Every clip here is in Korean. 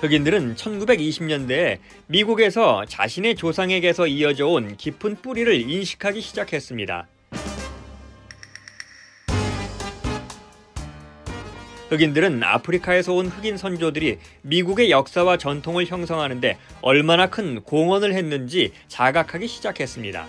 흑인들은 1920년대에 미국에서 자신의 조상에게서 이어져 온 깊은 뿌리를 인식하기 시작했습니다. 흑인들은 아프리카에서 온 흑인 선조들이 미국의 역사와 전통을 형성하는데 얼마나 큰 공헌을 했는지 자각하기 시작했습니다.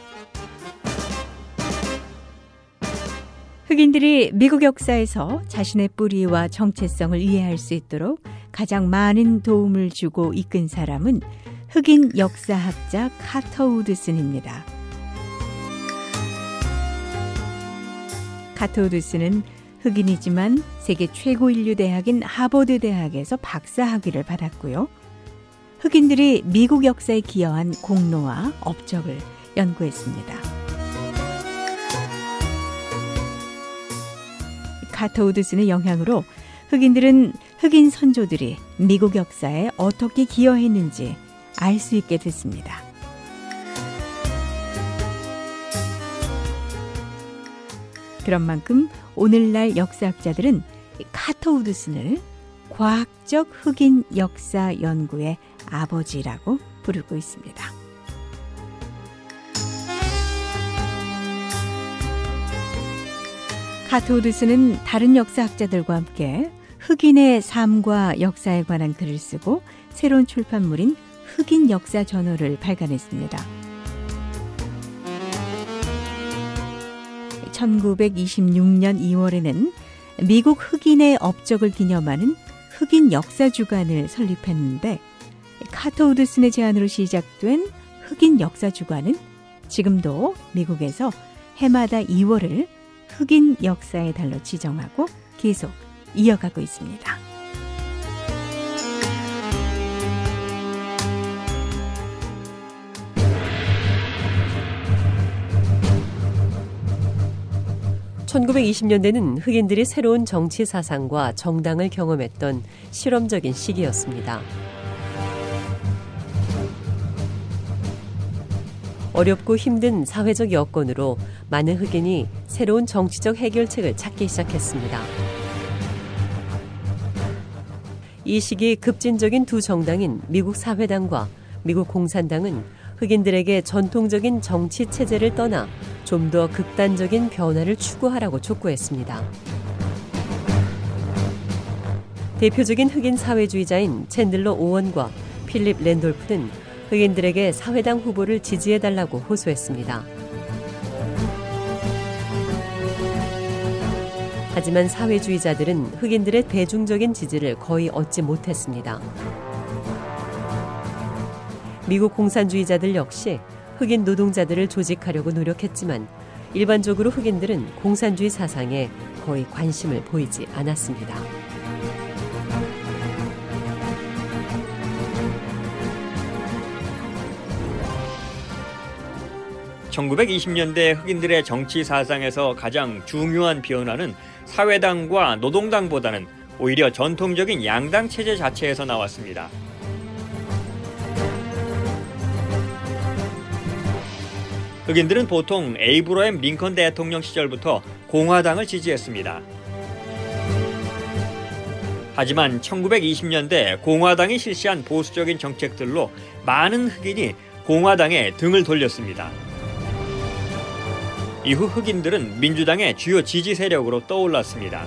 흑인들이 미국 역사에서 자신의 뿌리와 정체성을 이해할 수 있도록 가장 많은 도움을 주고 이끈 사람은 흑인 역사학자 카터 우드슨입니다. 카터 우드슨은 흑인이지만 세계 최고 인류 대학인 하버드 대학에서 박사 학위를 받았고요. 흑인들이 미국 역사에 기여한 공로와 업적을 연구했습니다. 카터 우드슨의 영향으로 흑인들은 흑인 선조들이 미국 역사에 어떻게 기여했는지 알 수 있게 됐습니다. 그런 만큼 오늘날 역사학자들은 카터 우드슨을 과학적 흑인 역사 연구의 아버지라고 부르고 있습니다. 카터 우드슨은 다른 역사학자들과 함께 흑인의 삶과 역사에 관한 글을 쓰고 새로운 출판물인 흑인 역사 전호를 발간했습니다. 1926년 2월에는 미국 흑인의 업적을 기념하는 흑인 역사 주간을 설립했는데 카터 우드슨의 제안으로 시작된 흑인 역사 주간은 지금도 미국에서 해마다 2월을 흑인 역사의 달로 지정하고 계속 이어가고 있습니다. (1920년대는) 흑인들이 새로운 정치 사상과 정당을 경험했던 실험적인 시기였습니다. 어렵고 힘든 사회적 여건으로 많은 흑인이 새로운 정치적 해결책을 찾기 시작했습니다. 이 시기 급진적인 두 정당인 미국 사회당과 미국 공산당은 흑인들에게 전통적인 정치 체제를 떠나 좀 더 극단적인 변화를 추구하라고 촉구했습니다. 대표적인 흑인 사회주의자인 챈들러 오원과 필립 랜돌프는 흑인들에게 사회당 후보를 지지해달라고 호소했습니다. 하지만 사회주의자들은 흑인들의 대중적인 지지를 거의 얻지 못했습니다. 미국 공산주의자들 역시 흑인 노동자들을 조직하려고 노력했지만 일반적으로 흑인들은 공산주의 사상에 거의 관심을 보이지 않았습니다. 1920년대 흑인들의 정치 사상에서 가장 중요한 변화는 사회당과 노동당보다는 오히려 전통적인 양당 체제 자체에서 나왔습니다. 흑인들은 보통 에이브러햄 링컨 대통령 시절부터 공화당을 지지했습니다. 하지만 1920년대 공화당이 실시한 보수적인 정책들로 많은 흑인이 공화당에 등을 돌렸습니다. 이후 흑인들은 민주당의 주요 지지 세력으로 떠올랐습니다.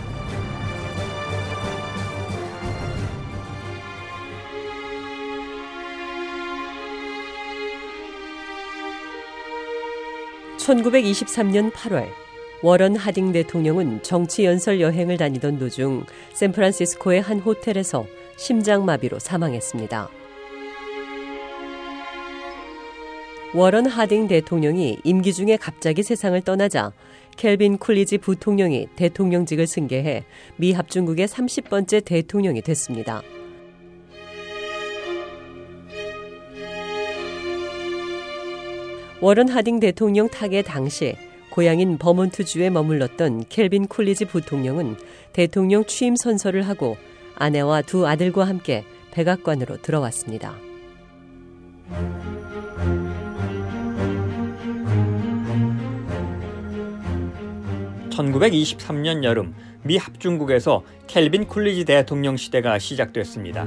(1923년 8월) 워런 하딩 대통령은 정치 연설 여행을 다니던 도중 샌프란시스코의 한 호텔에서 심장마비로 사망했습니다. 워런 하딩 대통령이 임기 중에 갑자기 세상을 떠나자 켈빈 쿨리지 부통령이 대통령직을 승계해 미 합중국의 30번째 대통령이 됐습니다. 워런 하딩 대통령 타계 당시 고향인 버몬트주에 머물렀던 켈빈 쿨리지 부통령은 대통령 취임 선서를 하고 아내와 두 아들과 함께 백악관으로 들어왔습니다. 1923년 여름 미 합중국에서 켈빈 쿨리지 대통령 시대가 시작됐습니다.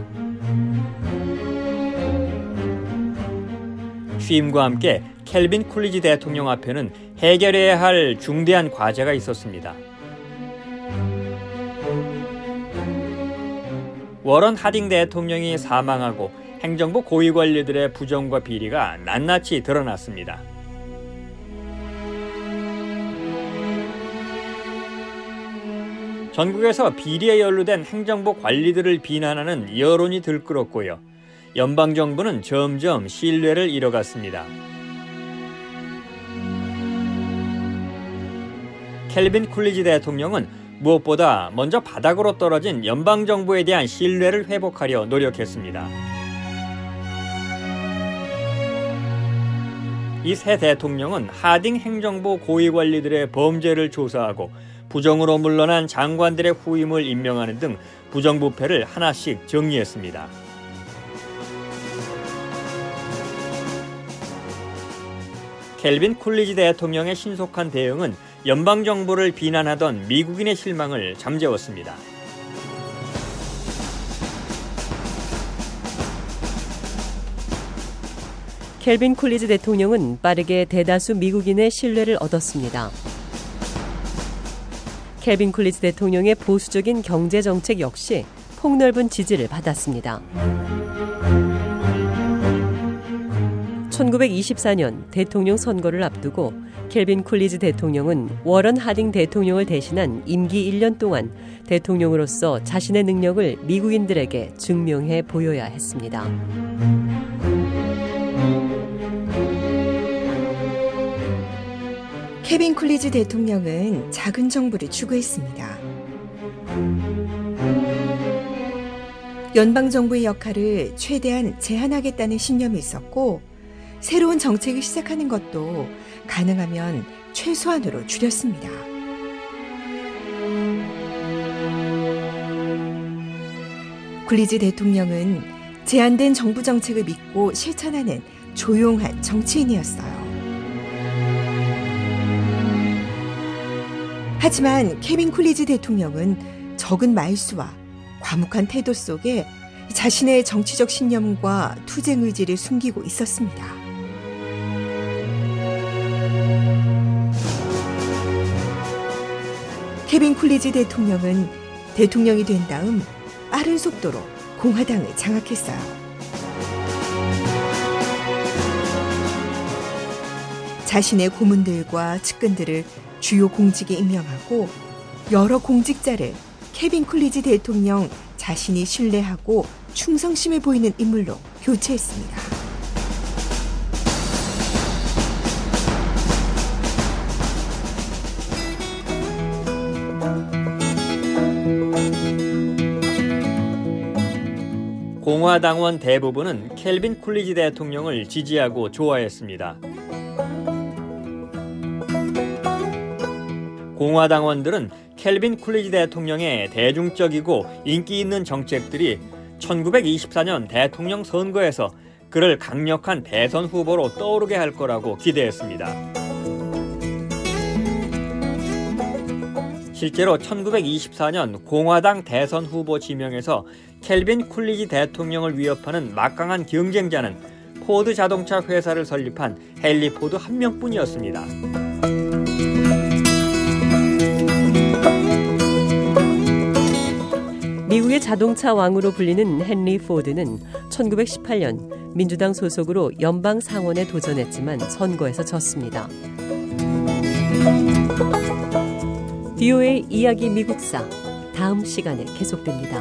취임과 함께 켈빈 쿨리지 대통령 앞에는 해결해야 할 중대한 과제가 있었습니다. 워런 하딩 대통령이 사망하고 행정부 고위 관리들의 부정과 비리가 낱낱이 드러났습니다. 전국에서 비리에 연루된 행정부 관리들을 비난하는 여론이 들끓었고요. 연방정부는 점점 신뢰를 잃어갔습니다. 켈빈 쿨리지 대통령은 무엇보다 먼저 바닥으로 떨어진 연방정부에 대한 신뢰를 회복하려 노력했습니다. 이 새 대통령은 하딩 행정부 고위 관리들의 범죄를 조사하고 부정으로 물러난 장관들의 후임을 임명하는 등 부정부패를 하나씩 정리했습니다. 켈빈 쿨리지 대통령의 신속한 대응은 연방 정부를 비난하던 미국인의 실망을 잠재웠습니다. 켈빈 쿨리지 대통령은 빠르게 대다수 미국인의 신뢰를 얻었습니다. 켈빈 쿨리지 대통령의 보수적인 경제 정책 역시 폭넓은 지지를 받았습니다. 1924년 대통령 선거를 앞두고 켈빈 쿨리지 대통령은 워런 하딩 대통령을 대신한 임기 1년 동안 대통령으로서 자신의 능력을 미국인들에게 증명해 보여야 했습니다. 케빈 쿨리지 대통령은 작은 정부를 추구했습니다. 연방 정부의 역할을 최대한 제한하겠다는 신념이 있었고 새로운 정책을 시작하는 것도 가능하면 최소한으로 줄였습니다. 굴리지 대통령은 제한된 정부 정책을 믿고 실천하는 조용한 정치인이었어요. 하지만 케빈 쿨리지 대통령은 적은 말수와 과묵한 태도 속에 자신의 정치적 신념과 투쟁 의지를 숨기고 있었습니다. 케빈 쿨리지 대통령은 대통령이 된 다음 빠른 속도로 공화당을 장악했어요. 자신의 고문들과 측근들을 주요 공직에 임명하고 여러 공직자를 케빈 쿨리지 대통령 자신이 신뢰하고 충성심을 보이는 인물로 교체했습니다. 공화당원 대부분은 켈빈 쿨리지 대통령을 지지하고 좋아했습니다. 공화당원들은 켈빈 쿨리지 대통령의 대중적이고 인기 있는 정책들이 1924년 대통령 선거에서 그를 강력한 대선 후보로 떠오르게 할 거라고 기대했습니다. 실제로 1924년 공화당 대선 후보 지명에서 켈빈 쿨리지 대통령을 위협하는 막강한 경쟁자는 포드 자동차 회사를 설립한 헨리 포드 한 명뿐이었습니다. 미국의 자동차 왕으로 불리는 헨리 포드는 1918년 민주당 소속으로 연방 상원에 도전했지만 선거에서 졌습니다. 디오의 이야기 미국사 다음 시간에 계속됩니다.